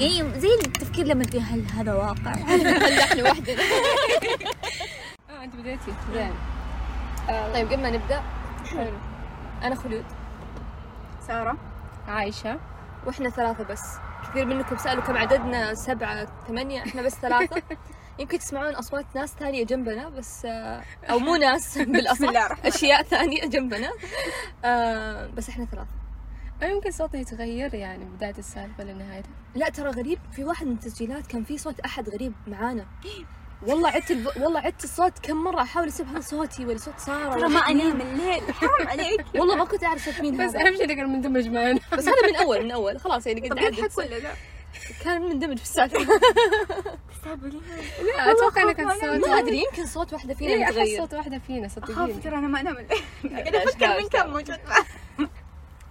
يعني زي التفكير لما تقول هل هذا واقع؟ هل نحن وحدنا آه أنت بديتي. زين. آه، طيب قبل ما نبدأ حلو. أنا خلود. سارة. عايشة. وإحنا ثلاثة بس. كثير منكم سألوا كم عددنا؟ سبعة ثمانية. إحنا بس ثلاثة. يمكن تسمعون أصوات ناس ثانية جنبنا بس آه، أو مو ناس الرحمن أشياء ثانية جنبنا. آه، بس إحنا ثلاثة. أو يمكن صوتي يتغير يعني بداية السالفة لنهايتها. لا ترى غريب. في واحد من التسجيلات كان في صوت أحد غريب معانا. والله عدت الب... والله عدت الصوت كم مرة أحاول أسيب هذا صوتي ولا صوت سارة ترى ما. أنام الليل. حرام عليك. والله ما كنت أعرف صوت مين بس أهم شيء إنه كان مندمج معنا بس هذا من أول من أول. خلاص يعني قد عدت يضحك ولا لا؟ كان مندمج في السالفة. لا أتوقع إنه كان ما صوت ما أدري يمكن صوت واحدة فينا إيه أحس متغير. صوت واحدة فينا أخاف صدقيني ترى أنا ما أنام الليل. قاعد أفكر من كم موجود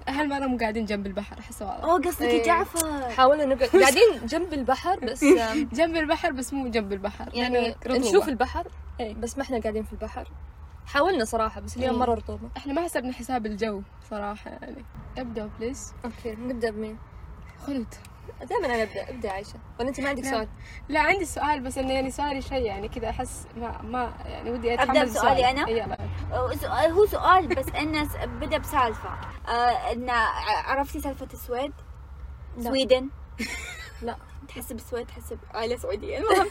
هالمرة مو قاعدين جنب البحر أحس واضح أوه قصدك إيه. جعفر حاولنا نقعد قاعدين جنب البحر بس جنب البحر بس مو جنب البحر يعني رطوبة. نشوف البحر إيه. بس ما إحنا قاعدين في البحر حاولنا صراحة بس اليوم إيه. مرة رطوبة إحنا ما حسبنا حساب الجو صراحة يعني ابدأ please okay نبدأ بمين؟ خلود دائما أنا ابدأ أبدأ عايشة ولا أنت ما عندك لا. سؤال؟ لا عندي سؤال بس إنه يعني سؤالي شيء يعني كذا أحس ما ما يعني ودي أتحمل بسؤالي سؤال. أنا؟ إيه، يلا هو سؤال بس إنه بدأ بسالفة آه إن ع- عرفتي سالفة السويد؟ لا. سويدن لا. تحسب السويد تحسب عائله سعوديه المهم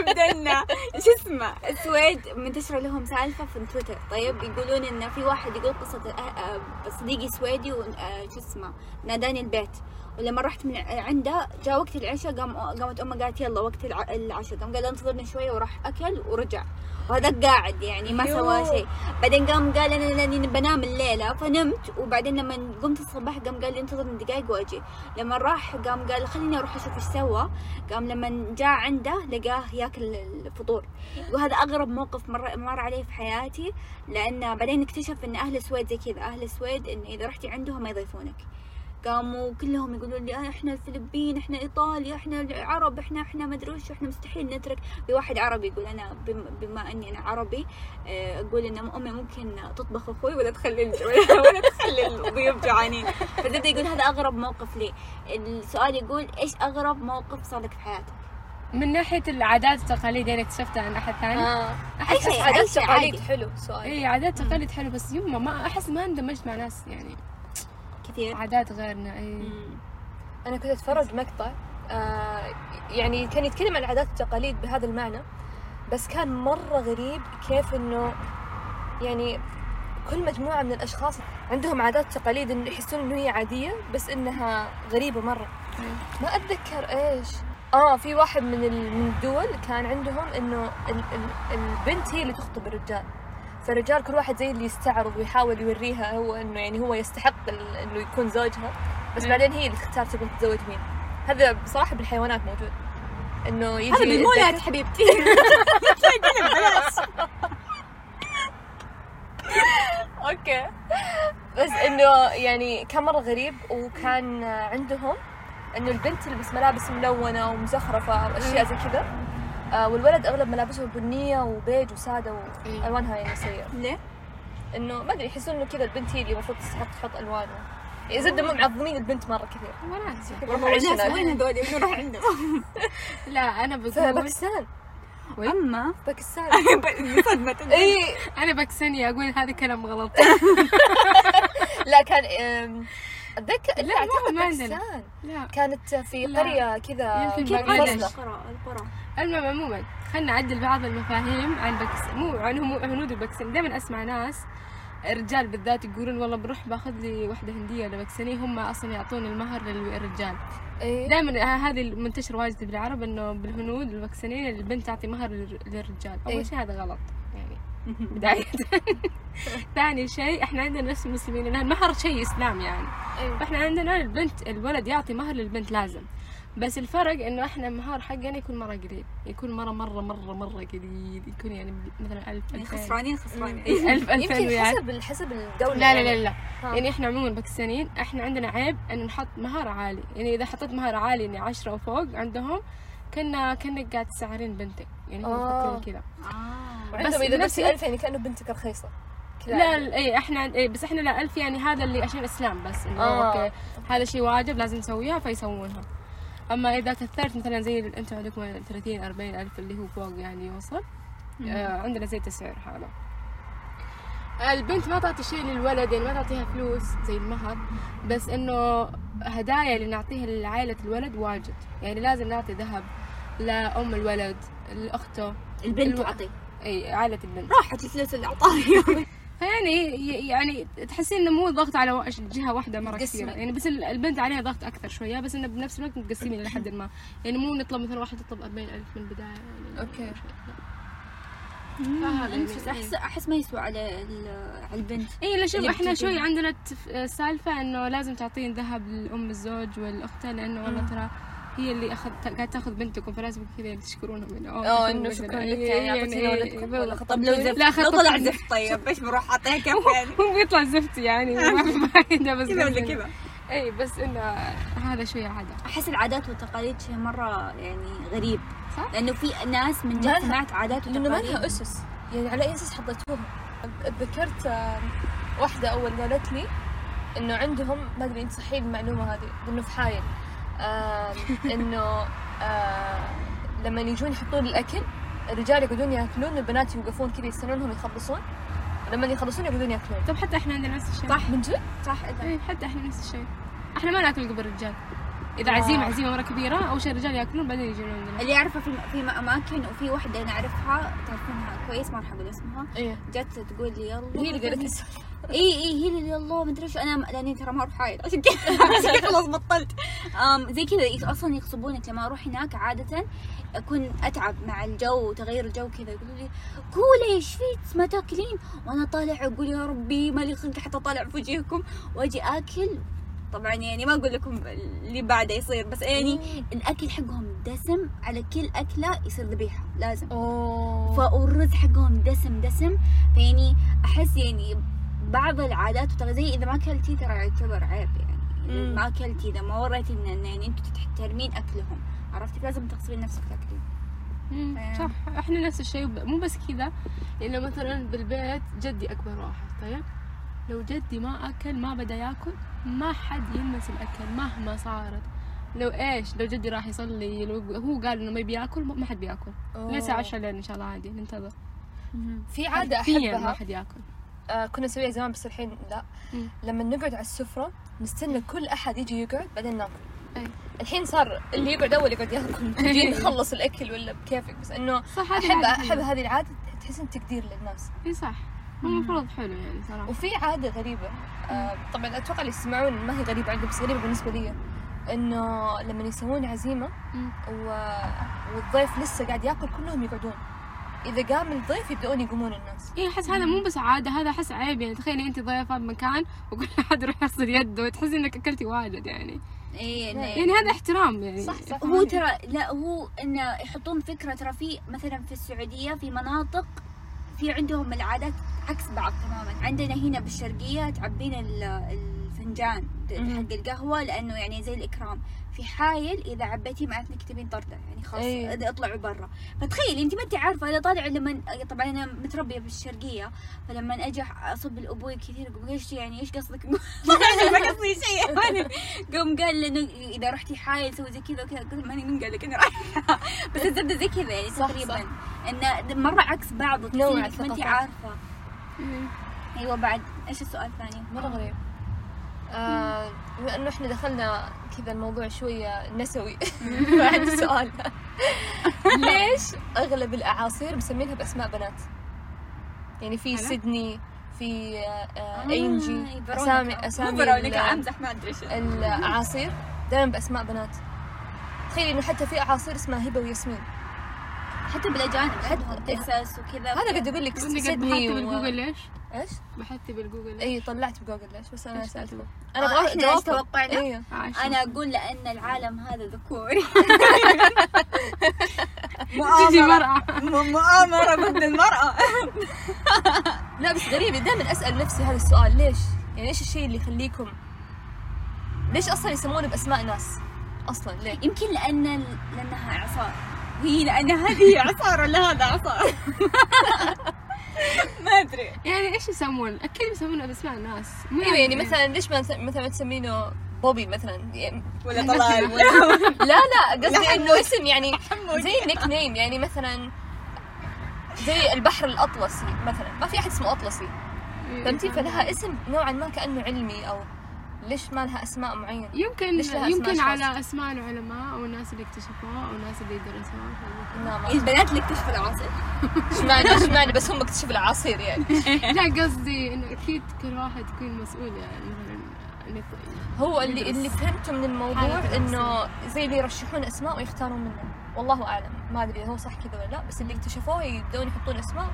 زبده انه شو اسمه السويد منتشرة لهم سالفة في تويتر طيب يقولون إنه في واحد يقول قصة آه، آه، صديقي سويدي وشو اسمه ناداني البيت ولما رحت من عنده جاء وقت العشاء قام قامت أمه قالت يلا وقت الع- العشاء. قام قال انتظرني شوية وراح أكل ورجع. وهذا قاعد يعني ما سوى يوه. شيء. بعدين قام قال أنا لاني بنام الليلة. فنمت وبعدين لما قمت الصباح قام قال لي انتظرني دقائق وأجي. لما راح قام قال خليني أروح أشوف إيش سوى. قام لما جاء عنده لقاه ياكل الفطور. وهذا أغرب موقف مر مر علي في حياتي لأن بعدين اكتشف إن أهل السويد زي كذا. أهل السويد إن إذا رحتي عندهم ما يضيفونك. قاموا كلهم يقولون لي آه إحنا الفلبين إحنا إيطاليا إحنا العرب إحنا إحنا ما أدري وش إحنا مستحيل نترك. في واحد عربي يقول أنا بم- بما أني أنا عربي آه، أقول إن أمي ممكن تطبخ أخوي ولا تخلي ولا تخلي الضيوف جوعانين. فزبده يقول هذا أغرب موقف لي. السؤال يقول إيش أغرب موقف صار لك في حياتك؟ من ناحية العادات والتقاليد يعني اكتشفتها عن أحد ثاني؟ آه. شيء عادات أي شيء تقاليد عادي. حلو. سؤال. اي عادات وتقاليد حلو بس يما ما أحس ما اندمجت مع ناس يعني. كثير. عادات غيرنا اي. أنا كنت أتفرج مقطع آه يعني كان يتكلم عن العادات والتقاليد بهذا المعنى بس كان مرة غريب كيف إنه يعني كل مجموعة من الأشخاص عندهم عادات وتقاليد إنه يحسون إنه هي عادية بس إنها غريبة مرة. ما أتذكر إيش. آه في واحد من من الدول كان عندهم ال- البنت هي اللي تخطب الرجال. فالرجال كل واحد زي اللي يستعرض ويحاول يوريها هو إنه يعني هو يستحق إنه يكون زوجها. بس مم. بعدين هي اللي تختار تبغى تتزوج مين. هذا بصراحة بالحيوانات موجود. إنه يجي هذا بالمولات حبيبتي. أوكي. بس إنه يعني كان مرة غريب وكان عندهم إنه البنت تلبس ملابس ملونة ومزخرفة وأشياء زي كذا. آه والولد أغلب ملابسه بنية وبيج وسادة إيه. والوانها يعني سيئة. ليه؟ إنه ما أدري يحسون إنه كذا البنت هي اللي المفروض تستحق تحط الوان يعني مو معظمين البنت مرة كثير. والله الناس وين هذول بنروح عندهم لا في بقول باكستان؟ أما باكستان. صدمة اي أنا باكستانية أقول هذا كلام غلط. لا كان اتذكر لا ما- اعتقد. باكستان. لا. كانت في. قرية كذا يمكن القرى. القرى المهم عموما خلنا نعدل بعض المفاهيم عن باكستان. مو عن هنود الباكستان. دائما أسمع ناس رجال بالذات يقولون والله بروح باخذ لي واحدة هندية ولا باكستانية. هم أصلا يعطون المهر للرجال. إيه. دائما هذه المنتشر واجد بالعرب إنه بالهنود الباكستانيين البنت تعطي مهر للر- للرجال. إيه. اول شيء هذا غلط. بداية. ثاني شيء إحنا عندنا نفس المسلمين لأن المهر شيء اسلام يعني. أيوه. فإحنا عندنا البنت الولد يعطي مهر للبنت لازم. بس الفرق إنه إحنا المهر حقنا يكون مرة قليل يكون مرة مرة مرة مرة قليل يكون يعني مثلا 1000 يعني 2000 خسرانين خسرانين. إيه، 1000 2000 يمكن حسب حسب الدولة لا لا يعني. لا. لا ها. يعني إحنا عموما باكستانيين إحنا عندنا عيب إنه نحط مهر عالي. يعني إذا حطيت مهر عالي يعني 10 وفوق عندهم كنا كانك قاعد تسعرين بنتك. يعني هم آه. كذا. وعندهم بس إذا الوقت- ألف يعني كأنه بنتك رخيصه لا يعني. لا، اي إحنا اي بس إحنا لا ألف يعني هذا اللي عشان الإسلام بس إنه آه. okay هذا شيء واجب لازم نسويها فيسوونها. أما إذا كثرت مثلا زي أنتم عندكم 30 40 ألف اللي هو فوق يعني يوصل آه عندنا زي التسعير هذا البنت ما تعطي شيء للولد يعني ما تعطيها فلوس زي المهر بس إنه هدايا اللي نعطيها لعائلة الولد واجد. يعني لازم نعطي ذهب لأم الولد لأخته. البنت الو- أي عائلة البنت. راحت الفلوس اللي اعطاها فيعني يعني تحسين إنه مو ضغط على جهة واحدة مرة تقسمي. كثيره يعني بس ال- البنت عليها ضغط أكثر شوية بس إنه بنفس الوقت متقسمين إلى حد ما. يعني مو نطلب مثلا واحدة تطلب 40000 من البدايه يعني يعني- بس احس احس ما يسوى على على البنت. إي لا شوف إحنا. شوي عندنا سالفة إنه لازم تعطين ذهب لأم الزوج والاخته لأنه والله ترى هي اللي اخذ قاعد تأخذ بنتكم فلازم كذا تشكرونهم انه آه إنه شكرا. لك يعني اعطيتينا ولدكم ولا طب لو زفت. لا لو طلع. زفت. طيب. إيش بروح اعطيها كف يعني هو بيطلع زفت يعني ما في فايده بس كذا ولا كذا؟ اي بس إنه هذا شوي عادة. أحس العادات والتقاليد شيء مرة يعني غريب. صح؟ لأنه في ناس من جد سمعت عادات لأنه ما لها وتقاليد. أسس. يعني على أي أساس حطيتوها ذكرت واحدة أول قالت لي إنه عندهم ما أدري إنت صحيح المعلومة هذه إنه في حايل إنه لما يجون يحطون الأكل الرجال يقعدون يأكلون البنات يوقفون كذا يستنونهم يخلصون. ولما يخلصون يقعدون يأكلون. طب حتى إحنا عندنا نفس الشيء. صح من جد؟ صح إذا. اي حتى إحنا نفس الشيء. إحنا ما ناكل قبل الرجال. إذا. عزيمة عزيمة مرة كبيرة أول شيء الرجال يأكلون بعدين يجون عندنا. اللي اعرفه في في أماكن وفي وحدة نعرفها تعرفينها كويس ما راح أقول اسمها. إيه. جت تقول لي يلا. هي اللي قالت. إي إي هي اللي يلا ما أدري إيش. أنا لأني ترى ما أروح حايل عشان كذا عشان كذا خلاص بطلت. زي كذا أصلا يغصبونك لما أروح هناك عادة أكون أتعب مع الجو وتغير الجو كذا. يقولوا لي قولي إيش فيك ما تأكلين؟ وأنا طالع أقول يا ربي مالي خلق حتى طالع في وجهكم. وأجي أكل طبعا يعني ما أقول لكم اللي بعده يصير بس يعني الأكل حقهم دسم على كل أكلة يصير ذبيحة لازم. أوه. فالرز حقهم دسم دسم فيعني أحس يعني بعض العادات وترى زي إذا ما أكلتي ترى يعتبر عيب يعني. ما أكلتي إذا ما وريتي ان إن يعني أنتم تحترمين أكلهم عرفتي؟ لازم تغصبين نفسك تاكلين. صح. إحنا نفس الشيء مو بس كذا. انه مثلا بالبيت جدي أكبر واحد طيب؟ لو جدي ما أكل ما بدأ يأكل ما حد يلمس الأكل مهما صارت. لو إيش؟ لو جدي راح يصلي لو هو قال إنه ما بيأكل ما حد بيأكل. أوه. ليس عشاء لين إن شاء الله عادي ننتظر. في عادة حرفياً ما أحبها. حد يأكل. آه كنا نسويها زمان بس الحين لا. مم. لما نقعد على السفرة نستنى كل أحد يجي يقعد بعدين ناكل. أي. الحين صار اللي يقعد أول يقعد يأكل. تجي نخلص الأكل ولا بكيفك بس إنه صح أحب حلوة. هذه العادة تحس إن تقدير للناس. إي صح. المفروض حلو يعني صراحة. وفي عادة غريبة. آه طبعا أتوقع اللي يسمعون ما هي غريبة عندهم بس غريبة بالنسبة لي. إنه لما يسوون عزيمة مم. و... والضيف لسه قاعد يأكل كلهم يقعدون. إذا قام الضيف يبدأون يقومون الناس. اي أحس هذا مو بس عادة هذا أحس عيب يعني. تخيلي أنت ضيفة بمكان وكل أحد يروح يغسل يده وتحسي إنك أكلتي واجد يعني. اي يعني هذا احترام يعني. صح صح. هو ترى لا هو إنه يحطون فكرة ترى في مثلا في السعودية في مناطق في عندهم العادات عكس بعض تماما عندنا هنا بالشرقية تعبين ال- الفنجان. حق القهوة لأنه يعني زي الإكرام في حايل إذا عبيتيه معناته انك تبين طردة يعني خلاص أي. إذا اطلعوا برا فتخيلي انت ما انت عارفة إذا طالع لما طبعا أنا متربية بالشرقية فلما أجي أصب لابوي كثير أقول إيش يعني إيش قصدك ما قصدي شيء يعني قام قال لأنه إذا رحتي حايل سوي زي كذا وكذا قلت ماني من قال لك أنا رايحة بس الزبدة زي كذا يعني تقريبا. انه مرة عكس بعض تحسين ما انت. عارفة. أيوه بعد إيش السؤال الثاني؟ مرة غريب آه، بما إنه إحنا دخلنا كذا الموضوع شوية نسوي فعندي سؤال ليش أغلب الأعاصير مسمينها بأسماء بنات؟ يعني في؟ سيدني في آه، آه، إنجي. أسامي مو أسامي أمزح ما أدري الأعاصير دائما بأسماء بنات تخيلي إنه حتى في أعاصير اسمها هبة وياسمين حتى بالأجانب حتى- تكساس وكذا هذا قد أقول لك سيدني و... ليش؟ إيش؟ بحثت بالجوجل ليش؟ اي طلعت بجوجل ليش بس أنا كاتبة؟ أنا آه، أبغى جواب إيش توقعنا؟ أيوه عايشة. أنا أقول لأن العالم هذا ذكوري تجي مرأة مؤامرة ضد المرأة لا بس غريب دائما أسأل نفسي هذا السؤال ليش؟ يعني إيش الشيء اللي يخليكم ليش أصلا يسمونه بأسماء ناس؟ أصلا ليه؟ يمكن لأن لأنها اعصار هي لأن هذه اعصار ولا هذا اعصار ما أدري. يعني إيش يسمون؟ أكيد يسمونه باسماء الناس. مو إيوه يعني مثلا ليش ما مثلا ما تسمينه بوبي مثلا؟ يعني ولا طلال. لا لا قصدي إنه اسم يعني زي ال nickname يعني مثلا زي البحر الأطلسي مثلا. ما في أحد اسمه أطلسي. فهمتي؟ فلها اسم نوعا ما كأنه علمي أو ليش ما لها أسماء معينة؟ يمكن ليش لها أسماء يمكن أشخاص؟ على أسماء العلماء أو الناس اللي اكتشفوها أو الناس اللي درسوها البنات اللي اكتشفوا العاصر اشمعنى اشمعنى بس هم اكتشفوا العصير يعني؟ لا قصدي انه أكيد كل واحد يكون مسؤول يعني مثلا هو اللي اللي فهمته من الموضوع إنه زي اللي يرشحون أسماء ويختارون منهم والله أعلم. ما أدري هو صح كذا ولا لا بس اللي اكتشفوه يبدون يحطون أسماء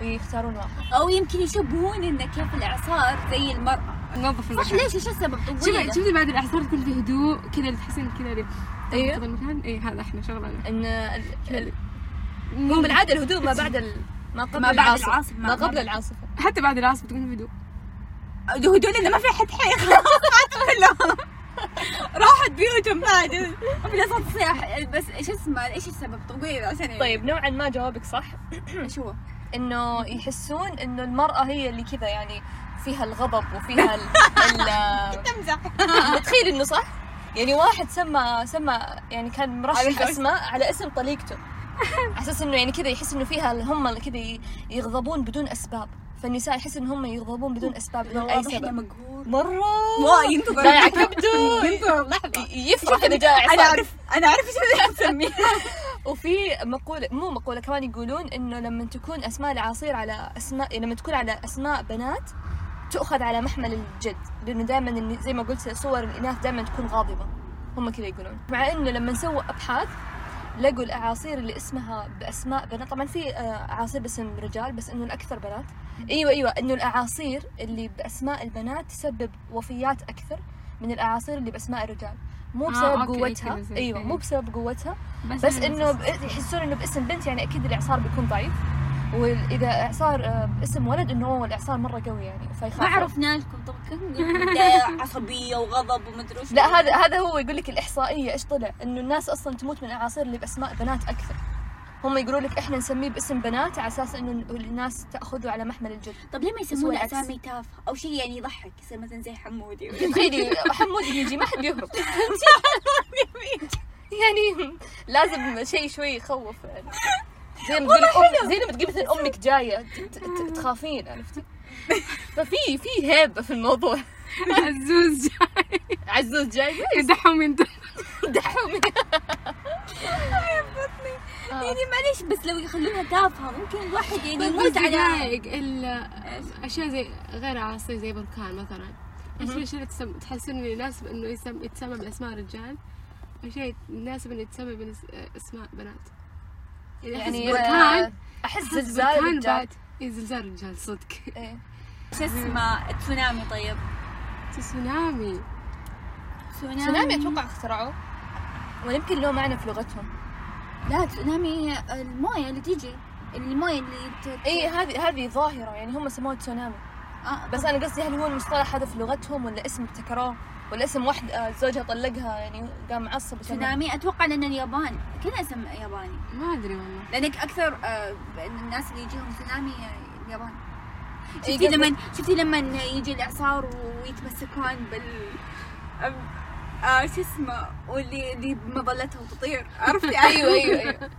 ويختارون واحد. أو يمكن يشبهون ان كيف الاعصار زي المرأة. نظف صح المكان ليش؟ إيش السبب؟ شوفي شوفي بعد الاعصار تكون في هدوء كذا تحسين كذا. تاخذ المكان. اي هذا إحنا شغلنا. إن هو بالعاده الهدوء ما بعد ال... ما قبل ما بعد العاصفة. العاصفة، ما قبل العاصفة. حتى بعد العاصفة تكون في هدوء. هدول انه ما في حد حي. خلاص كلهم راحت بيوتهم بعد. بلا صوت صياح. بس إيش اسمه؟ إيش السبب؟ طويل عشان طيب نوعا ما جوابك صح. إيش هو؟ إنه يحسون إنه المرأة هي اللي كذا يعني فيها الغضب وفيها ال... ال... تمزح تخيل إنه صح؟ يعني واحد سمى سمى يعني كان مرشح. اسماء على اسم طليقته. على أساس إنه يعني كذا يحس إنه فيها هم كذا يغضبون بدون أسباب. فالنساء يحس إن هم يغضبون بدون أسباب. بدون اي سبب. مقهور مرة! واو ينتظر. ضايع كبده ينتظر. لحظة. يفرح اذا جاء أنا. اعرف أنا أعرف إيش نسميه وفي مقولة مو مقولة كمان يقولون إنه لما تكون أسماء العصير على اسماء لما تكون على أسماء بنات تؤخذ على محمل الجد لأنه دائما زي ما قلت صور الإناث دائما تكون غاضبة هم كذا يقولون. مع إنه لما سووا أبحاث لقوا الأعاصير اللي اسمها بأسماء بنات. طبعا في آه، أعاصير باسم رجال بس إنه الاكثر بنات. إيوه إيوه إنه الأعاصير اللي بأسماء البنات تسبب وفيات أكثر من الأعاصير اللي بأسماء الرجال. مو آه، بسبب أوكي، قوتها. إيوه. مو بسبب قوتها بس إنه بس- ب- يحسون إنه باسم بنت يعني أكيد الإعصار بيكون ضعيف. وإذا إعصار آه، باسم ولد إنه هو الإعصار مرة قوي يعني فيخاف. ما عرفنا لكم طب عصبية وغضب ومدري وش. لا هذا هذا هو يقول لك الإحصائية إيش طلع؟ إنه الناس أصلا تموت من الأعاصير اللي بأسماء بنات أكثر. هم يقولوا لك إحنا نسميه باسم بنات على أساس إنه الناس تأخذه على محمل الجد طب ليه ما يسمونه. أسامي تافهة؟ أو شيء يعني يضحك يصير مثلا زي حمودي. تخيلي حمود يجي ما حد بيهرب يعني لازم شيء شوي يخوف يعني. زي ما تقولي أم زي لما تقولي مثلا أمك جاية ت- ت- ت- تخافين عرفتي؟ ففي في هيبه في الموضوع. عزوز جاي. عزوز جاي يدحوا من دون دحومي يعني معليش بس لو يخلونها تافهة ممكن الواحد يعني يموت على الاشياء زي غير عاصفة زي بركان مثلا. إيش الاشياء اللي تسم... تحسون إنه يناسب إنه يسم... يتسمى بأسماء رجال. أشياء يناسب إنه يتسمى باسماء بنات. يعني بركان أحس أحس زلزال بركان رجال بعد. إيه زلزال رجال صدق. إيه. شو اسمه؟ تسونامي طيب. تسونامي. تسونامي. أتوقع اخترعوه. ولا يمكن له معنى في لغتهم. لا تسونامي الموية اللي تيجي. الموية اللي ت... اي هذه هذه ظاهرة. يعني هم سموها تسونامي. آه. بس أنا قصدي هل هو المصطلح هذا في لغتهم ولا اسم ابتكروه؟ ولا اسم واحد آه، زوجها طلقها يعني قام معصب وسمى تسونامي. أتوقع لأن اليابان كذا اسم ياباني. ما أدري والله. لأنك أكثر آه، الناس اللي يجيهم تسونامي آه، اليابان. إيه، شفتي لما شفتي لما يجي الإعصار ويتمسكون بال آه شو اسمه؟ واللي اللي مظلتها وتطير عرفتي؟ أيوه أيوه أيوه.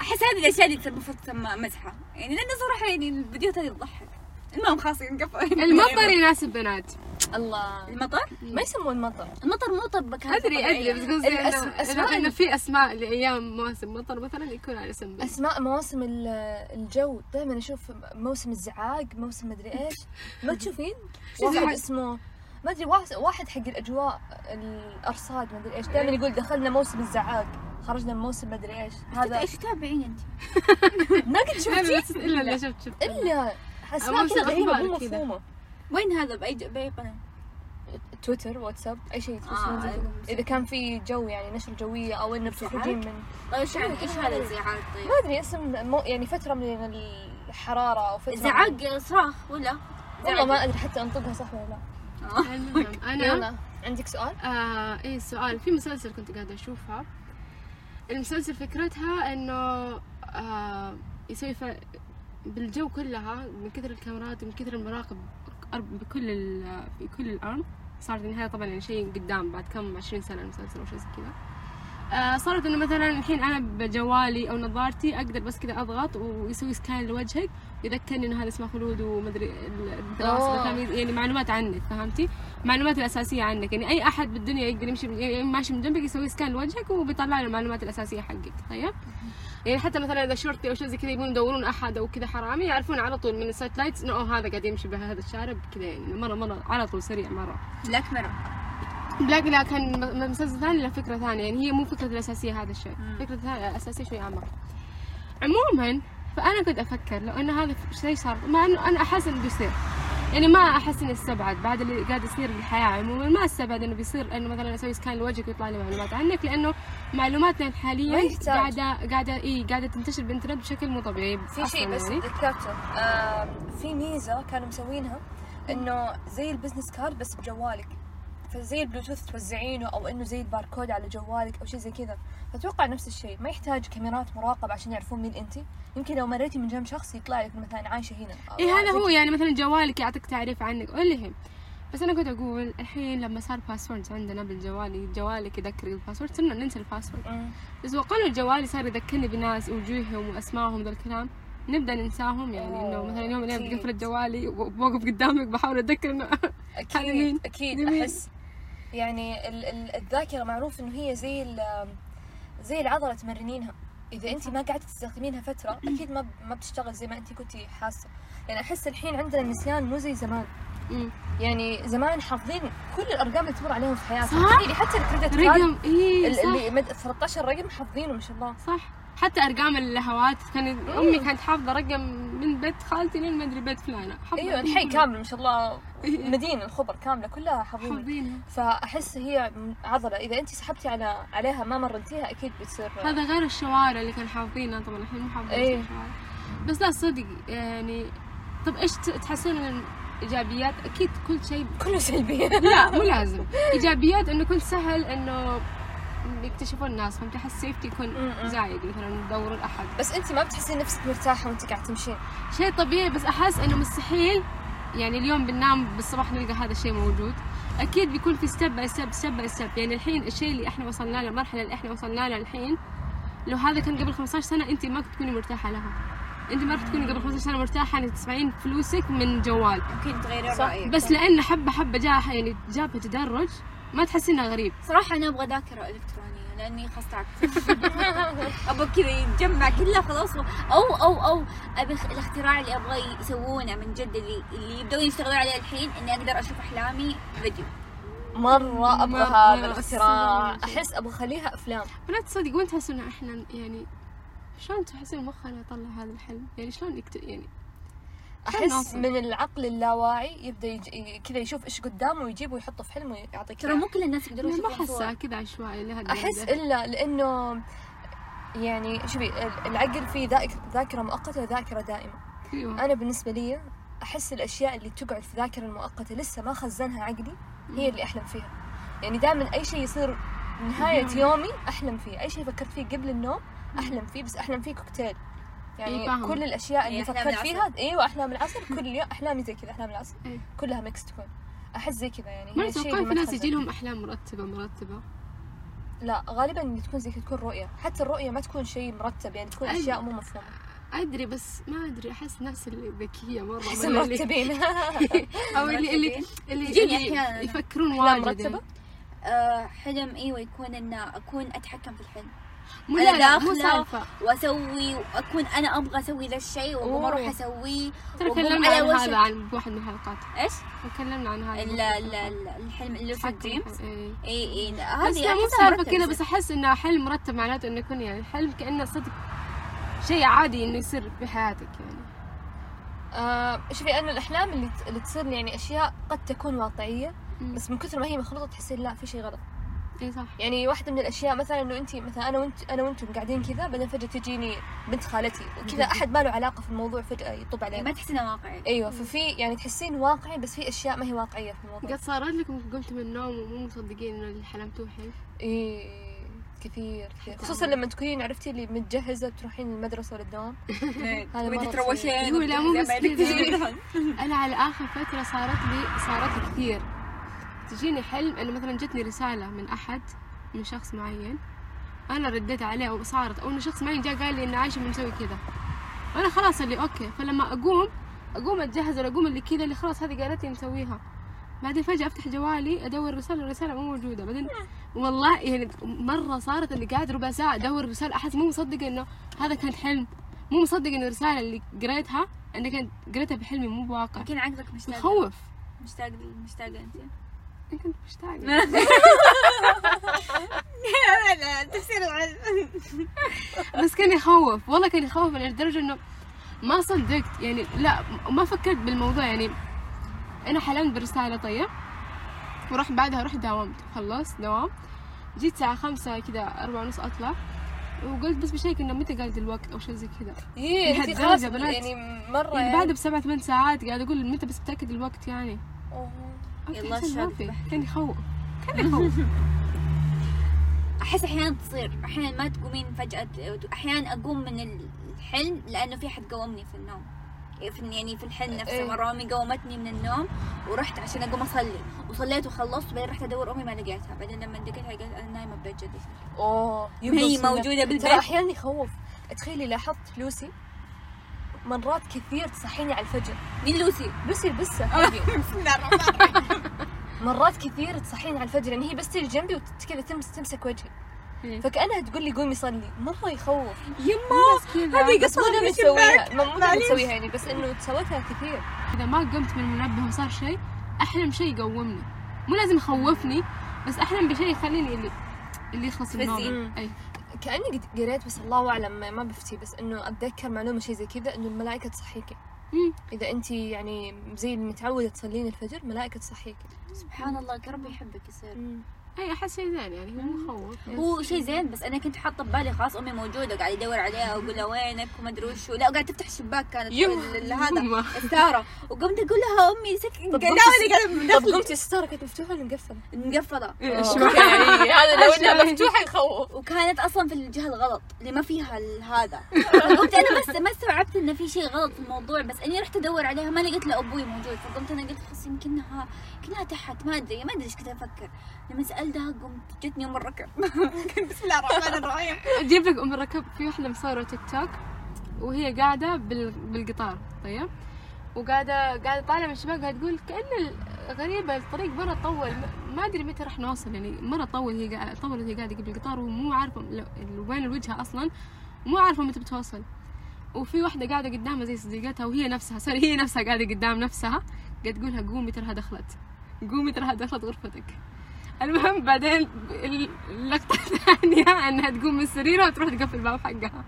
أحس هذه الأشياء اللي المفروض تسمى مزحة. يعني لأنه صراحة يعني الفيديوهات هذه تضحك المهم خلاص ينقفل المطر يناسب بنات. الله. المطر؟ ما يسموه المطر. المطر مو طب كان أدري أدري بس قصدي إنه- إنه في أسماء لأيام مواسم مطر مثلا يكون على اسم. أسماء مواسم ال- الجو. دائما أشوف موسم الزعاق موسم مدري إيش. ما تشوفين؟ واحد؟ اسمه ما أدري واحد- واحد حق الأجواء الأرصاد ما أدري إيش. دائما يقول دخلنا موسم الزعاق خرجنا من موسم مدري إيش. هذا إيش تتابعين أنت؟ ما قد شفتي إلا اللي شفت شفت. إلا أسماء كذا غريبة مو. مفهومة. وين هذا بأي بأي قناة؟ تويتر واتساب أي شيء آه،. إذا كان في جو يعني نشر جوية أو إنه بتخرجين من طيب إيش يعني إيش هذا الزعاق طيب؟ ما أدري أسم مو يعني فترة من الحرارة أو فترة من- زعاق صراخ ولا؟ والله ما أدري حتى أنطقها صح ولا لا آه. المهم أنا يلا عندك سؤال آه إيه سؤال في مسلسل كنت قاعدة اشوفها المسلسل فكرتها إنه آه يسوي ف... بالجو كلها من كثر الكاميرات ومن كثر المراقب بكل ال... في كل الأرض صارت هذا طبعا يعني شيء قدام بعد كم 20 سنة المسلسل أو شيء زي كذا آه صارت إنه مثلا الحين أنا بجوالي أو نظارتي أقدر بس كذا أضغط ويسوي سكان لوجهك يذكرني إنه هذا اسمه خلود ومدري الدراسة يعني معلومات عنك فهمتي؟ معلومات الأساسية عنك يعني أي أحد بالدنيا يقدر يمشي يعني ماشي من جنبك يسوي scan لوجهك وبيطلع له المعلومات الأساسية حقك طيب؟ يعني حتى مثلا إذا شرطي أو شيء زي كذا يبون يدورون أحد أو كذا حرامي يعرفون على طول من ال satellite إنه هذا قاعد يمشي بهذا الشارع كذا يعني مرة مرة على طول سريع مرة. Black Mirror black لا كان مسلسل ثاني له فكرة ثانية يعني هي مو فكرة الأساسية هذا الشيء. فكرة الأساسية شوي أعمق عموما فأنا كنت أفكر لو أن هذا شيء صار مع أنه أنا أحس إنه بيصير يعني ما أحس إني استبعد بعد اللي قاعد يصير بالحياة عموما ما استبعد إنه بيصير إنه مثلا أسوي scan لوجهك ويطلع لي معلومات عنك لأنه معلوماتنا ما الحالية يحتاج. قاعدة قاعدة إيه قاعدة تنتشر بالإنترنت بشكل مو طبيعي في شيء بس يعني. ذكرته آه في ميزة كانوا مسوينها إنه زي ال business card بس بجوالك فزي البلوتوث توزعينه أو إنه زي الباركود على جوالك أو شيء زي كذا. أتوقع نفس الشيء. ما يحتاج كاميرات مراقبة عشان يعرفون مين أنت. يمكن لو مريتي من جنب شخص يطلع لك مثلا عايشة هنا. إيه هذا هو يعني مثلا جوالك يعطيك تعريف عنك اللي هي بس أنا كنت أقول الحين لما صار password عندنا بالجوال جوالك يذكر ال password صرنا ننسى ال password. بس وقالوا الجوال صار يذكرني بناس وجوههم وأسمائهم ذا الكلام. نبدأ ننساهم يعني إنه مثلا يوم من الأيام. قفلت جوالي وبوقف قدامك بحاول أتذكر إنه؟ أكيد أكيد؟ أحس. يعني ال- ال- الذاكرة معروف إنه هي زي ال- زي العضلة تمرنينها. إذا أنت ما قعدتي تستخدمينها فترة أكيد ما ما بتشتغل زي ما أنت كنتي حاسة. يعني أحس الحين عندنا النسيان مو زي زمان. يعني زمان حافظين كل الأرقام اللي تمر عليهم في حياتهم صح. تخيلي حتى الكريدت رقم صح. اللي مد 13 رقم حافظينه ما شاء الله. صح. حتى أرقام اللهوات كانت أمي كانت حافظة رقم من بيت خالتي لين ما أدري بيت فلانة. أيوه الرقم الحي كله. كامل ما شاء الله. مدينة الخبر كاملة كلها حافظين. حافظينها. فأحس هي عضلة. إذا أنت سحبتي على عليها ما مرنتيها أكيد بتصير. هذا غير الشوارع اللي كان حافظينها. طبعا الحين مو حافظين إيه. الشوارع. بس لا صدق يعني طب إيش ت- تحسون من الايجابيات أكيد كل شيء كله سلبي. لا مو لازم. إيجابيات إنه كنت سهل إنه يكتشفون الناس فهمت أحس سيفتي يكون. زايد مثلا يدورون احد بس انت ما بتحسين نفسك مرتاحة وانت قاعد تمشين؟ شيء طبيعي بس أحس إنه مستحيل. يعني اليوم بننام بالصباح نلقى هذا الشيء موجود. أكيد بيكون في step by step step by step يعني الحين الشيء اللي إحنا وصلنا له المرحلة اللي إحنا وصلنا لها الحين لو هذا كان قبل 15 سنة انت ما كنت تكوني مرتاحة لها. انت ما كنت تكوني قبل 15 سنة مرتاحة انك تسمعين فلوسك من جوال. ممكن تغيري صح. رأيك. بس لأن حبة حبة جاء يعني جاء بتدرج ما تحسينها غريب. صراحة أنا أبغى ذاكرة إلكترونية لأني خلاص تعبت أبغى كذا يتجمع كلها خلاص. و- أو أو أو أبي الخ- الاختراع اللي أبغى يسوونه من جد اللي اللي يبدون يشتغلون عليه الحين إني أقدر أشوف أحلامي فيديو. مرة أبغى مرة. هذا الاختراع. أحس أبغى أخليها أفلام. ولا تصدق وين تحسون إحنا يعني شلون تحسون مخنا يطلع هذا الحلم؟ يعني شلون يكت... يعني أحس؟ من العقل اللاواعي يبدأ كذا يشوف إيش قدامه ويجيبه ويحطه في حلم ويعطيك ترى. مو كل الناس يقدرون ما يشوفون احسها صور كذا عشوائي أحس إلا لأنه يعني شوفي ال- العقل فيه ذاك- ذاكرة مؤقتة وذاكرة دائمة. أيوه. أنا بالنسبة لي أحس الأشياء اللي تقعد في ذاكرة المؤقته لسه ما خزنها عقلي هي اللي أحلم فيها. يعني دائما أي شيء يصير نهاية يومي. أحلم فيه. أي شيء فكرت فيه قبل النوم أحلم فيه بس أحلم فيه كوكتيل. يعني إيه،. كل الأشياء اللي إيه، فكرت فيها. أيوه احلام العسل كل يوم احلامي زي كذا احلام العسل إيه. كلها ميكس تكون أحس زي كذا يعني ما أتوقع اللي في ناس. يجي لهم أحلام مرتبة مرتبة لا غالبا اللي تكون زي كذا تكون رؤية حتى الرؤية ما تكون شيء مرتب يعني تكون. أشياء مو مفهومة أدري بس ما أدري أحس الناس اللي ذكيه مرة أحس مرتبين أو اللي اللي اللي. يفكرون واجد مرتبة؟ حلم أيوة يكون إن أكون أتحكم في الحلم مو لا لا داخلة سالفة وأسوي وأكون أنا أبغى أسوي ذا الشيء وأقوم أوه. أروح أسويه ترى تكلمنا عن هذا عن بواحد من الحلقات إيش؟ تكلمنا عن هذا ال- ال- الحلم اللي في تحكم dreams إيه. إي إي هذه لا مو سالفة كذا. بس أحس انه حلم مرتب معناته إنه يكون يعني الحلم كأنه صدق شيء عادي إنه يصير بحياتك يعني آه شوفي أنا الأحلام اللي اللي تصير يعني أشياء قد تكون واقعية. بس من كثر ما هي مخلوطه تحسين لا في شيء غلط. اي صح. يعني واحدة من الأشياء مثلا إنه انت مثلا أنا وانت أنا وأنتم قاعدين كذا بعدين فجأة تجيني بنت خالتي. وكذا أحد ما له علاقة في الموضوع فجأة يطب علينا. ما تحس انه واقعي. أيوه ففي يعني تحسين واقعي بس في أشياء ما هي واقعية في الموضوع. قد صارت لكم قمتوا من النوم ومو مصدقين إنه اللي حلمتوه حلم؟ إيه كثير كثير. خصوصا. لما تكونين عرفتي اللي متجهزة تروحين المدرسة ولا الدوام هذا وانت مرة تروشين لا، مو بس. أنا على آخر فترة صارت لي صارت كثير. تجيني حلم إنه مثلا جتني رسالة من أحد من شخص معين أنا رديت عليه أو صارت أو إنه شخص معين جاء قال لي ان عايشة بنسوي كذا. أنا خلاص اللي okay فلما أقوم أقوم أتجهز ولا اقوم اللي كذا اللي خلاص هذه قالت لي مسويها بعدين فجأة أفتح جوالي أدور رسالة الرسالة مو موجودة. بعدين والله يعني مرة صارت اللي قاعد ربع ساعة أدور رسالة أحس مو مصدقة إنه هذا كان حلم. مو مصدقة إنه الرسالة اللي قريتها أنا كنت قريتها بحلمي مو بواقع. يمكن عقلك مشتاق. يخوف مشتاق مشتاقة أنت. كنت مشتاقة لا تفسير العلم. بس كان يخوف والله كان يخوف لدرجة إنه ما صدقت. يعني لا ما فكرت بالموضوع. يعني أنا حلمت بالرسالة طيب. ورحت بعدها رحت داومت خلصت دوام. جيت الساعة خمسة كذا أربعة ونص أطلع. وقلت بس بشيك إنه متى قالت الوقت أو شيء زي كذا إيه انت لهالدرجة خلاص بنات. يعني مرة يعني بعد بسبع ثمان ساعات قاعد أقول متى بس بتأكد الوقت يعني. أوه. يلا أحسن ما الشوق في. بحت. كان يخوف كان يخوف أحس أحيانا تصير أحيانا ما تقومين فجأة أحيانا أقوم من الحلم لأنه في حد قومني في النوم. في يعني في الحلم نفسه إيه. مرة أمي قومتني من النوم ورحت عشان أقوم أصلي. وصليت وخلصت بعدين رحت أدور أمي ما لقيتها. بعدين لما لقيتها قالت أنا نايمة ببيت جدتي أوه هي يبغى موجودة ترى بالبيت. أحيانا يخوف. تخيلي لاحظت لوسي؟ مرات كثير تصحيني على الفجر. مين لوسي؟ لوسي البسة. حقي. بسم الله الرحمن الرحيم. مرات كثير تصحيني على الفجر. يعني هي بس تيجي جنبي وكذا تمس تمسك وجهي. إيه. فكأنها تقول لي قومي صلي. مره يخوف. يما هذه مو الشباك. مو دائما معليش. تسويها يعني. بس إنه سوتها كثير. إذا ما قمت من المنبه وصار شيء أحلم شيء يقومني. مو لازم يخوفني بس أحلم بشيء يخليني اللي اللي يخلص. النوم. أي كأني قريت بس الله أعلم ما- بفتي بس إنه أتذكر معلومة شيء زي كذا إنه الملائكة تصحيكي. إذا انت يعني زي المتعودة تصلين الفجر ملائكة تصحيكي. سبحان الله ربي يحبك يصير. أي أحس شيء زين يعني هو مخوف. هو شيء زين بس أنا كنت حاطة ببالي خلاص أمي موجودة قاعد يدور عليها وأقول لها وينك وما أدري وشو. لا وقاعد تفتح الشباك كانت هذا. الستاره وقمت أقول لها أمي سك طب لا قمتي- أنا طب قمتي الستاره كانت مفتوحة ولا مقفلة؟ مقفلة. okay، هذا لو إنها. مفتوحة يخوف. وكانت أصلا في الجهة الغلط اللي ما فيها ال- هذا. فقمت أنا بس ما استوعبت انه في شيء غلط في الموضوع بس إني رحت أدور عليها ما لقيت لا أبوي موجود. فقمت أنا قلت خلاص يمكنها يمكنها تحت ما ادري ما أدري إيش كنت أفكر. لما سالتها قمت؟ جتني ام الركب بسم الله الرحمن الرحيم. أجيب لك أم الركب في واحدة مصورة تيك توك وهي قاعدة بال... بالقطار طيب؟ وقاعدة قاعدة طالعة من الشباك قاعدة تقول كأن غريبة الطريق مرة طول. ما- أدري متى راح نوصل يعني مرة طول هي قاعدة طولت هي قاعدة قبل القطار ومو عارفة وين الوجهة أصلا ومو عارفة متى بتوصل. وفي واحدة قاعدة قدامها زي صديقتها وهي نفسها sorry هي نفسها قاعدة قدام نفسها قاعد تقولها قومي تراها دخلت قومي تراها دخلت غرفتك. المهم بعدين اللقطة الثانية إنها تقوم من سريرها وتروح تقفل الباب حقها.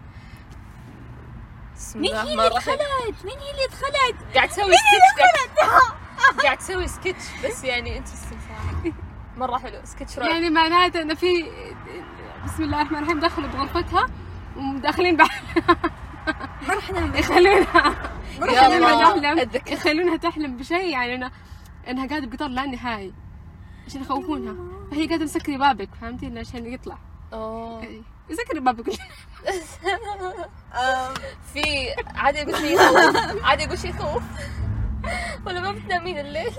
مين هي اللي دخلت؟ مين هي اللي دخلت؟ قاعد تسوي سكتش. قاعد- تسوي سكتش بس يعني انترستنج صراحة مرة حلو. سكتش رائع. يعني معناته إنه في بسم الله الرحمن الرحيم دخلت غرفتها ومداخلين بعد ما رح نام يخلونها. يخلونها تحلم. يخلونها تحلم بشيء يعني انه إنها قاعدة بقطار لا نهائي. عشان يخوفونها. فهي قاعدة تسكري بابك فهمتي؟ عشان يطلع. أوه. إيه. يسكري بابك. في عادي يقول شيء يخوف. عادي يقول شيء يخوف. ولا ما بتنامين الليل؟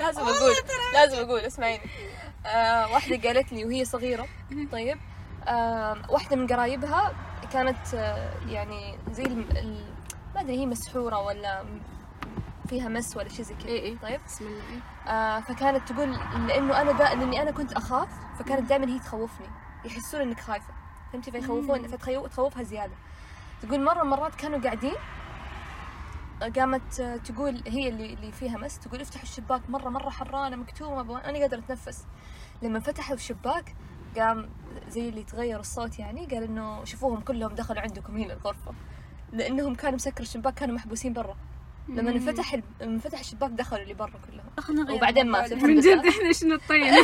لازم أقول لازم أقول اسمعيني. آه واحدة قالت لي وهي صغيرة. طيب. آه واحدة من قرايبها كانت آه يعني زي. ما أدري هي مسحورة ولا فيها مس ولا شيء زي كذا. اي اي طيب. بسم الله إيه. آه فكانت تقول لأنه أنا دا لأني أنا كنت أخاف فكانت دائما هي تخوفني يحسون إنك خايفة. فهمتي؟ فيخوفون فتخوفها زيادة. تقول مرة مرات كانوا قاعدين قامت آه، تقول هي اللي اللي فيها مس تقول افتحوا الشباك. مرة مرة حرانة مكتومة أنا قادرة أتنفس. لما فتحوا الشباك قام زي اللي تغير الصوت يعني قال إنه شوفوهم كلهم دخلوا عندكم هنا الغرفة. لأنهم كانوا مسكر الشباك كانوا محبوسين برا. لما انفتح ال- لما فتح الشباك دخلوا اللي برا كلهم. وبعدين الموضوع ماتوا. من جد إحنا شنو الطين؟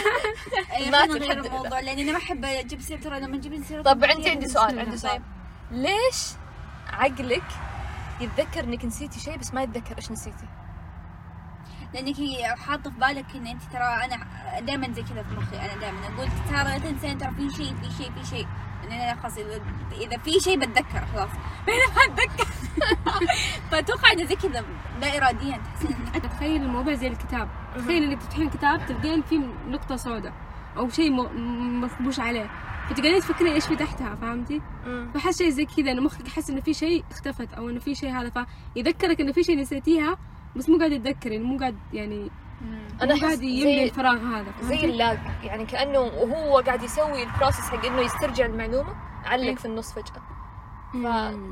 أي، ما خلنا تبي نغير الحمد لله. الموضوع لأني أنا ما أحب أجيب سيرة ترى لما تجيبين سيرة طب عندي عندي سؤال. عندي سؤال. ليش عقلك يتذكر إنك نسيتي شيء بس ما يتذكر إيش نسيتي؟ لأنك هي حاطة في بالك إن أنت ترى أنا دائما زي كذا في مخي أنا دائما أقول ترى لا تنسين ترى في شيء في شيء في شيء. يعني أنا خلاص إذا إذا في شيء بتذكر خلاص. بعدين ما أتذكر. فاتوقع انه زي كذا لا اراديا. تحسين إنك- تخيل الموضوع زي الكتاب. تخيل انك تفتحين كتاب تلقين فيه نقطة سوداء أو شيء م- مخبوش عليه. فتقعدين تفكرين إيش في تحتها فهمتي؟ فحس شيء زي كذا إنه مخك يحس إنه في شيء اختفت أو إنه في شيء هذا. فيذكرك إنه في شيء نسيتيها بس مو قاعد يتذكري مو قاعد يعني أنا أحس يملي الفراغ هذا زي؟ ال lag يعني كأنه وهو قاعد يسوي ال process حق إنه يسترجع المعلومة. علق في النص فجأة.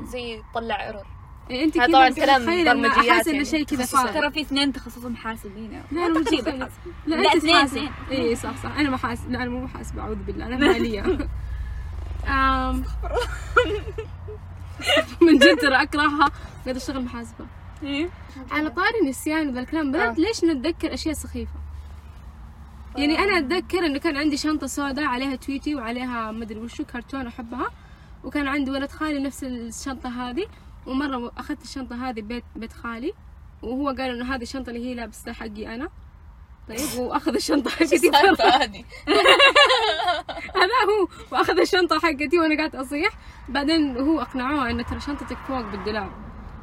فزي طلع error أنت هذا كذا طبعاً كلام برمجيات احس إنه يعني، شيء كذا. فارغ ترى في اثنين تخصصهم محاسبين لا أنا مو تقريبا. لا لا، أنت اثنين،. اي صح صح. أنا محاسب لا أنا مو محاسبة أعوذ بالله. أنا مالية. آم. من جد ترى أكرهها. قاعد أشتغل محاسبة. إيه. على طاري النسيان وذا الكلام. بنات آه. ليش نتذكر أشياء سخيفة؟ يعني أنا أتذكر إنه كان عندي شنطة سوداء عليها تويتي وعليها مدري وشو كرتون أحبها. وكان عندي ولد خالي نفس الشنطة هذه. ومرة أخذت الشنطة هذه بيت بيت خالي وهو قال إنه هذه الشنطة اللي هي لابستها حقي أنا. طيب وأخذ الشنطة حقتي. هذه؟ هذا هو وأخذ الشنطة حقتي وأنا قاعدة أصيح. بعدين هو أقنعوه إنه ترى شنطتك فوق بالدولاب.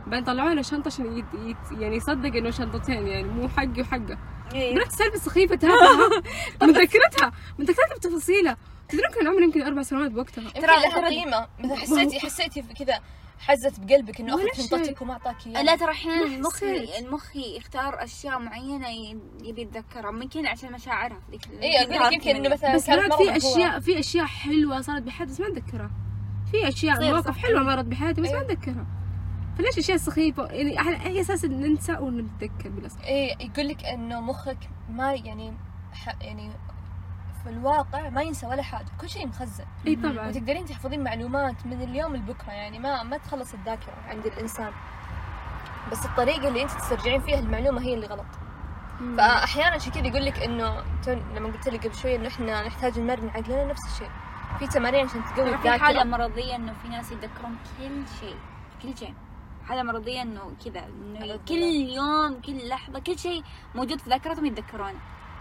بعدين طلعوا له شنطة عشان يت... يت... يعني يصدق إنه شنطتين يعني مو حقي وحقه. إيه. بالعكس سالفة سخيفة تافهة متذكرتها متذكرتها بتفاصيلها تدرون كان عمري يمكن أربع سنوات بوقتها. ترى- لها ترى- قيمة. مثلا حسيتي حسيتي في كذا حزت بقلبك إنه ولا اخذ شنطتك. وما أعطاك إياها لا ترى أحيانا حسيت. المخ يختار أشياء معينة يبي يتذكرها ممكن عشان مشاعرها في ذيك اي أقول لك يمكن إنه مثلا بس كانت في. اشياء في أشياء حلوة صارت بحياتي بس ما أتذكرها في أشياء مواقف صح. حلوة مرت بحياتي بس ما أيوة. أتذكرها فليش أشياء سخيفة يعني على أي أساس ننسى ونتذكر بالاصل إيه يقول لك إنه مخك ما يعني ح يعني في الواقع ما ينسى ولا حاجة كل شيء مخزن. إي طبعا. وتقدرين تحفظين معلومات من اليوم لبكرة يعني ما ما تخلص الذاكرة عند الإنسان. بس الطريقة اللي أنت تسترجعين فيها المعلومة هي اللي غلط. مم. فاحيانا عشان كذا يقول لك انه لما قلت لك قبل شوية إنه إحنا نحتاج نمرن عقلنا نفس الشيء. في تمارين عشان تقوي ترى في حالة الذاكره مرضية إنه في ناس يتذكرون كل شيء كل شيء. حالة مرضية إنه كذا إنه كل يوم كل لحظة كل شيء موجود في ذاكرتهم يتذكرونه.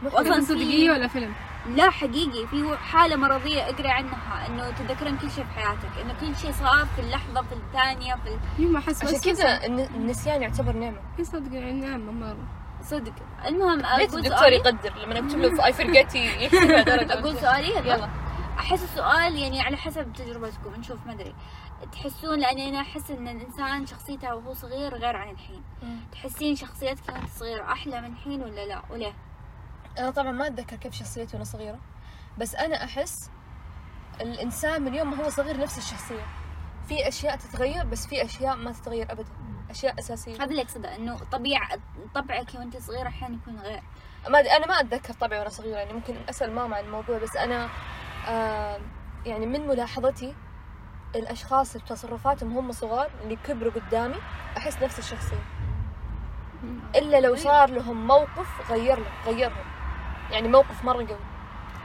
أصلاً أصلا في- صدقية ولا فيلم؟ لا حقيقي في حالة مرضية اقري عنها إنه تتذكرين كل شيء في حياتك إنه كل شيء صار في اللحظة في الثانية في ال- يوم أحس عشان بس كذا الن- النسيان يعتبر نعمة. اي صدق يعني نعمة مرة. صدق. المهم ليت أقول الدكتور سؤالي يقدر؟ لما أكتب له اي درجة. أقول سؤالي؟ يلا. أحس السؤال يعني على حسب تجربتكم نشوف ما أدري. تحسون لأني أنا أحس إن الإنسان شخصيته وهو صغير غير عن الحين. تحسين شخصيتك وأنت صغيرة أحلى من الحين ولا لا؟ وليه؟ أنا طبعا ما أتذكر كيف شخصيتي وأنا صغيرة بس أنا أحس الإنسان من يوم ما هو صغير نفس الشخصية. في أشياء تتغير بس في أشياء ما تتغير ابدا. أشياء أساسية. هذا اللي أقصده إنه طبيعة طبعك وأنت صغيرة أحيانا يكون غير. ما أنا ما أتذكر طبعي وأنا صغيرة يعني ممكن أسأل ماما عن الموضوع بس أنا آه يعني من ملاحظتي الأشخاص اللي تصرفاتهم هم صغار اللي كبروا قدامي أحس نفس الشخصية. إلا لو صار لهم موقف غير له غيرهم يعني موقف مرة قوي.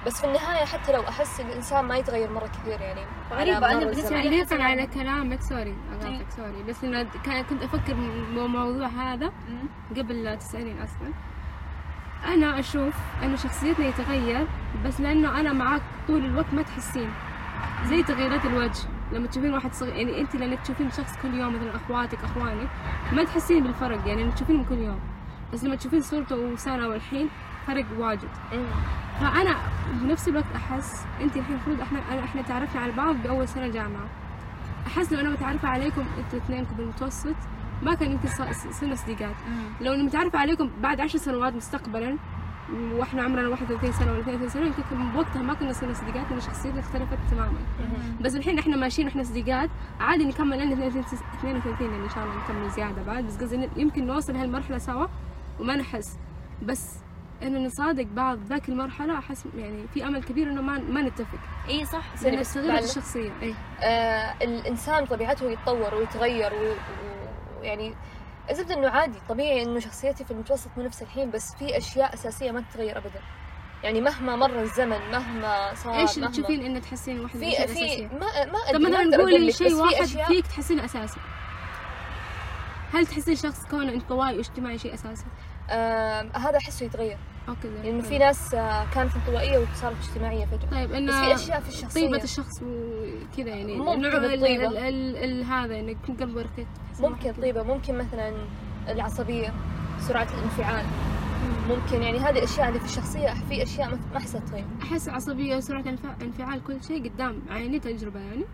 بس في النهاية حتى لو أحس الإنسان ما يتغير مرة كثير يعني غريبة، أنا بالنسبة. لي- على كلامك؟ sorry إيه. sorry بس إنه كان- كنت أفكر بالموضوع هذا قبل لا تسألين أصلا. أنا أشوف إنه شخصيتنا يتغير بس لأنه أنا معاك طول الوقت ما تحسين. زي تغيرات الوجه. لما تشوفين واحد صغير يعني أنت لأنك تشوفين شخص كل يوم مثلا أخواتك أخوانك ما تحسين بالفرق يعني لما تشوفينهم كل يوم. بس لما تشوفين صورته وسنة والحين فرق واجد. مم. فأنا بنفس الوقت أحس أنت الحين المفروض إحنا أنا- إحنا تعرفنا على بعض بأول سنة جامعة. أحس لو أنا متعرفة عليكم أنتوا اثنينكم بالمتوسط ما كان يمكن صرنا صديقات. لو اني متعرفة عليكم بعد عشر سنوات مستقبلا وإحنا عمرنا 31 سنة ولا 32 سنة يمكن بوقتها ما كنا صرنا صديقات لأن شخصيتنا اختلفت تماما. بس الحين إحنا ماشيين وإحنا صديقات عادي نكمل لنا 32 يعني إن شاء الله نكمل زيادة بعد. بس قصدي يمكن نوصل هالمرحلة سوا وما نحس. بس إنه نصادق بعض ذاك المرحلة أحس يعني في أمل كبير إنه ما ما نتفق. إي صح. تغيرت بعد- الشخصية إي. آه الإنسان طبيعته يتطور ويتغير ويعني الزبده إنه عادي طبيعي إنه شخصيتي في المتوسط مو نفس الحين بس في أشياء أساسية ما تتغير ابدا. يعني مهما مر الزمن مهما صار إيش اللي تشوفين انه تحسين واحدة في في؟ ما ما طب مثلا قولي شيء في واحد أشياء- فيك تحسينه أساسي. هل تحسين شخص كونه انطوائي وإجتماعي شيء أساسي؟ آه هذا أحسه يتغير. أو كذا. يعني في ناس آه، كانت انطوائية وصارت اجتماعية فجأة. طيب بس في أشياء في الشخصية. طيبة الشخص وكذا يعني ممكن نوع ال- الطيبة. ال- ال- ال- هذا انك يكون قلبه رقيق ممكن طيبه ممكن مثلا العصبية سرعة الانفعال. ممكن يعني هذه الاشياء اللي في الشخصية في أشياء ما- تغير أحس عصبية وسرعة انفع- انفعال كل شيء قدام عيني تجربة يعني.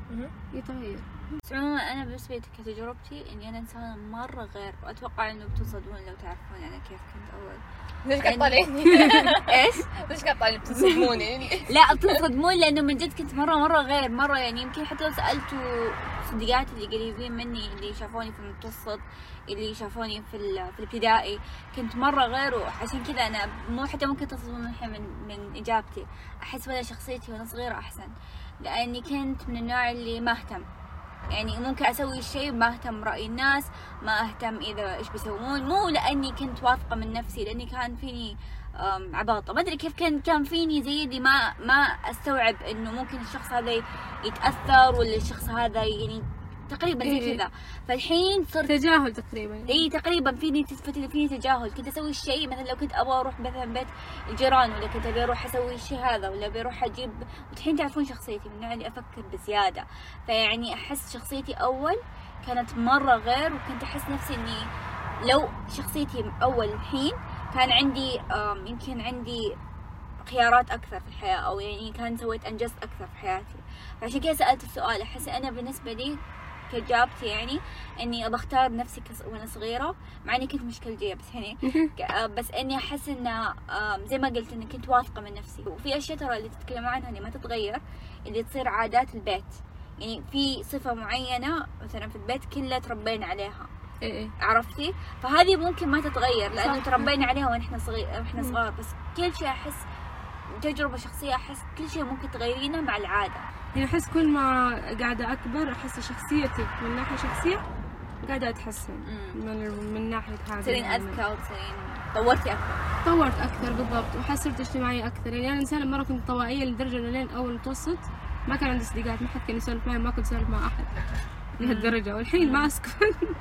يتغير. بس عموما أنا بالنسبة لي كتجربتي إني أنا إنسانة مرة غير وأتوقع إنه بتصدمون لو تعرفون أنا كيف كنت أول ليش قاعد طالعيني؟ إيش؟ ليش قاعد طالعين بتصدموني؟ لا بتصدمون لأنه من جد كنت مرة مرة غير مرة يعني يمكن حتى لو سألتوا صديقاتي اللي قريبين مني اللي شافوني في المتوسط اللي شافوني في في الابتدائي كنت مرة غير وعشان كذا أنا مو حتى ممكن تصدمون الحين من من إجابتي أحس ولا شخصيتي وأنا صغيرة أحسن لأني كنت من النوع اللي ما أهتم يعني ممكن أسوي شيء ما أهتم برأي الناس ما أهتم إذا إيش بيسوون. مو لأني كنت واثقة من نفسي لأني كان فيني عباطة. ما أدري كيف كان كان فيني زي اللي ما ما أستوعب إنه ممكن الشخص هذا يتأثر ولا الشخص هذا يعني تقريبا زي إيه. كذا. فالحين صرت تجاهل تقريبا. إي تقريبا فيني فيني فيني تجاهل. كنت أسوي الشيء مثلا لو كنت أبغى أروح مثلا بيت الجيران ولا كنت أبي أروح أسوي الشيء هذا ولا أبي أروح أجيب والحين تعرفون شخصيتي من النوع اللي أفكر بزيادة. فيعني أحس شخصيتي أول كانت مرة غير وكنت أحس نفسي إني لو شخصيتي أول الحين كان عندي يمكن عندي خيارات أكثر في الحياة أو يعني كان سويت أنجزت أكثر في حياتي. فعشان كذا سألت السؤال أحس أنا بالنسبة لي كإجابتي يعني إني ابى أختار نفسي كص... وأنا صغيرة مع إني كنت مشكلتيه بس يعني آه، بس إني أحس إن آم، زي ما قلت إني كنت واثقة من نفسي. وفي أشياء ترى اللي تتكلم عنها اللي ما تتغير اللي تصير عادات البيت. يعني في صفة معينة مثلا في البيت كلها تربينا عليها. إيه إيه. عرفتي؟ فهذه ممكن ما تتغير لأنه. تربينا عليها ونحن صغير وإحنا. صغار. بس كل شيء أحس تجربة شخصية أحس كل شيء ممكن تغيرينه مع العادة. يعني أحس كل ما قاعدة أكبر أحس شخصيتي من ناحية شخصية قاعدة أتحسن مم. من من ناحية هذا تصيرين يعني. أذكى وتصيرين طورتي أكثر. تطورت أكثر بالضبط وحس صرت اجتماعية أكثر. يعني أنا إنسانة مرة كنت طوائية لدرجة إنه لين أول متوسط ما كان عندي صديقات ما حد كان يسولف معي ما كنت أسولف مع أحد لهالدرجة. والحين ما أسكت.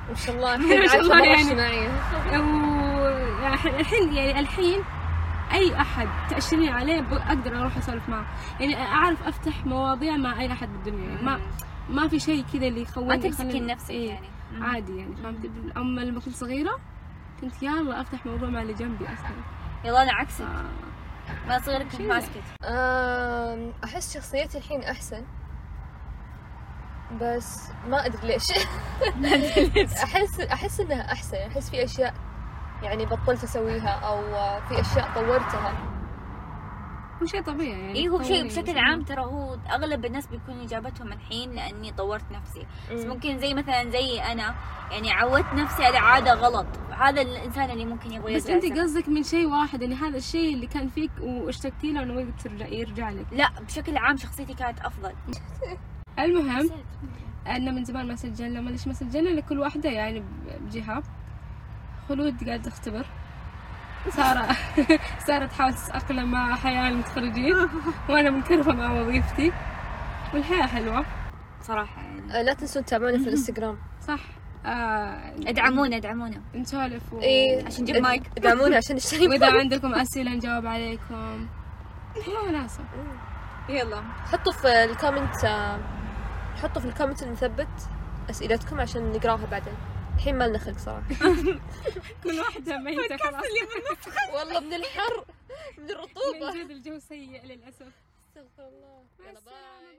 ما شاء الله. ما شاء الله مرة يعني. اجتماعية و- الحين يعني الحين أي أحد تاشرني عليه أقدر أروح أسولف معه. يعني أعرف أفتح مواضيع مع أي أحد بالدنيا. يعني ما ما في شيء كذا اللي يخوني ما تمسكين نفسك إيه، يعني. عادي يعني فهمت؟ أما لما كنت صغيرة كنت يلا أفتح موضوع مع اللي جنبي اسهل يلا أنا عكسك. آه. ما صغيرة كنت. ماسكت أحس شخصيتي الحين أحسن. بس ما أدري ليش. احس أحس إنها أحسن. أحس في أشياء يعني بطلت أسويها أو في أشياء طورتها هو شيء طبيعي يعني اي هو شيء بشكل. عام ترى هو أغلب الناس بيكون إجابتهم الحين لأني طورت نفسي بس مم. ممكن زي مثلا زي أنا يعني عودت نفسي على عادة غلط هذا الإنسان اللي ممكن يبغى بس يرجع أنت. قصدك من شيء واحد يعني هذا الشيء اللي كان فيك واشتقتي له إنه ترجع يرجع لك لا بشكل عام شخصيتي كانت أفضل المهم حسيت. ان من زمان ما سجلنا ما ليش ما سجلنا لكل واحدة يعني بجهة خلود قاعد تختبر. سارة سارة تحاول تتأقلم مع حياة المتخرجين. وأنا منكرفة مع وظيفتي. والحياة حلوة. صراحة يعني. آه، لا تنسون تتابعونا في الإنستغرام. صح. آه ادعمونا ادعمونا. نسولف و... إيه عشان نجيب مايك. ادعمونا عشان نشتري وإذا مايك. عندكم أسئلة نجاوب عليكم. والله مناسب. يلا. حطوا في ال comment آه، حطوا في ال comment المثبت أسئلتكم عشان نقراها بعدين. الحين ما لنا خلق صراحة. كل واحدة ميتة خلاص والله من الحر من الرطوبة. من جد الجو سيء للأسف. استغفر الله. يلا باي.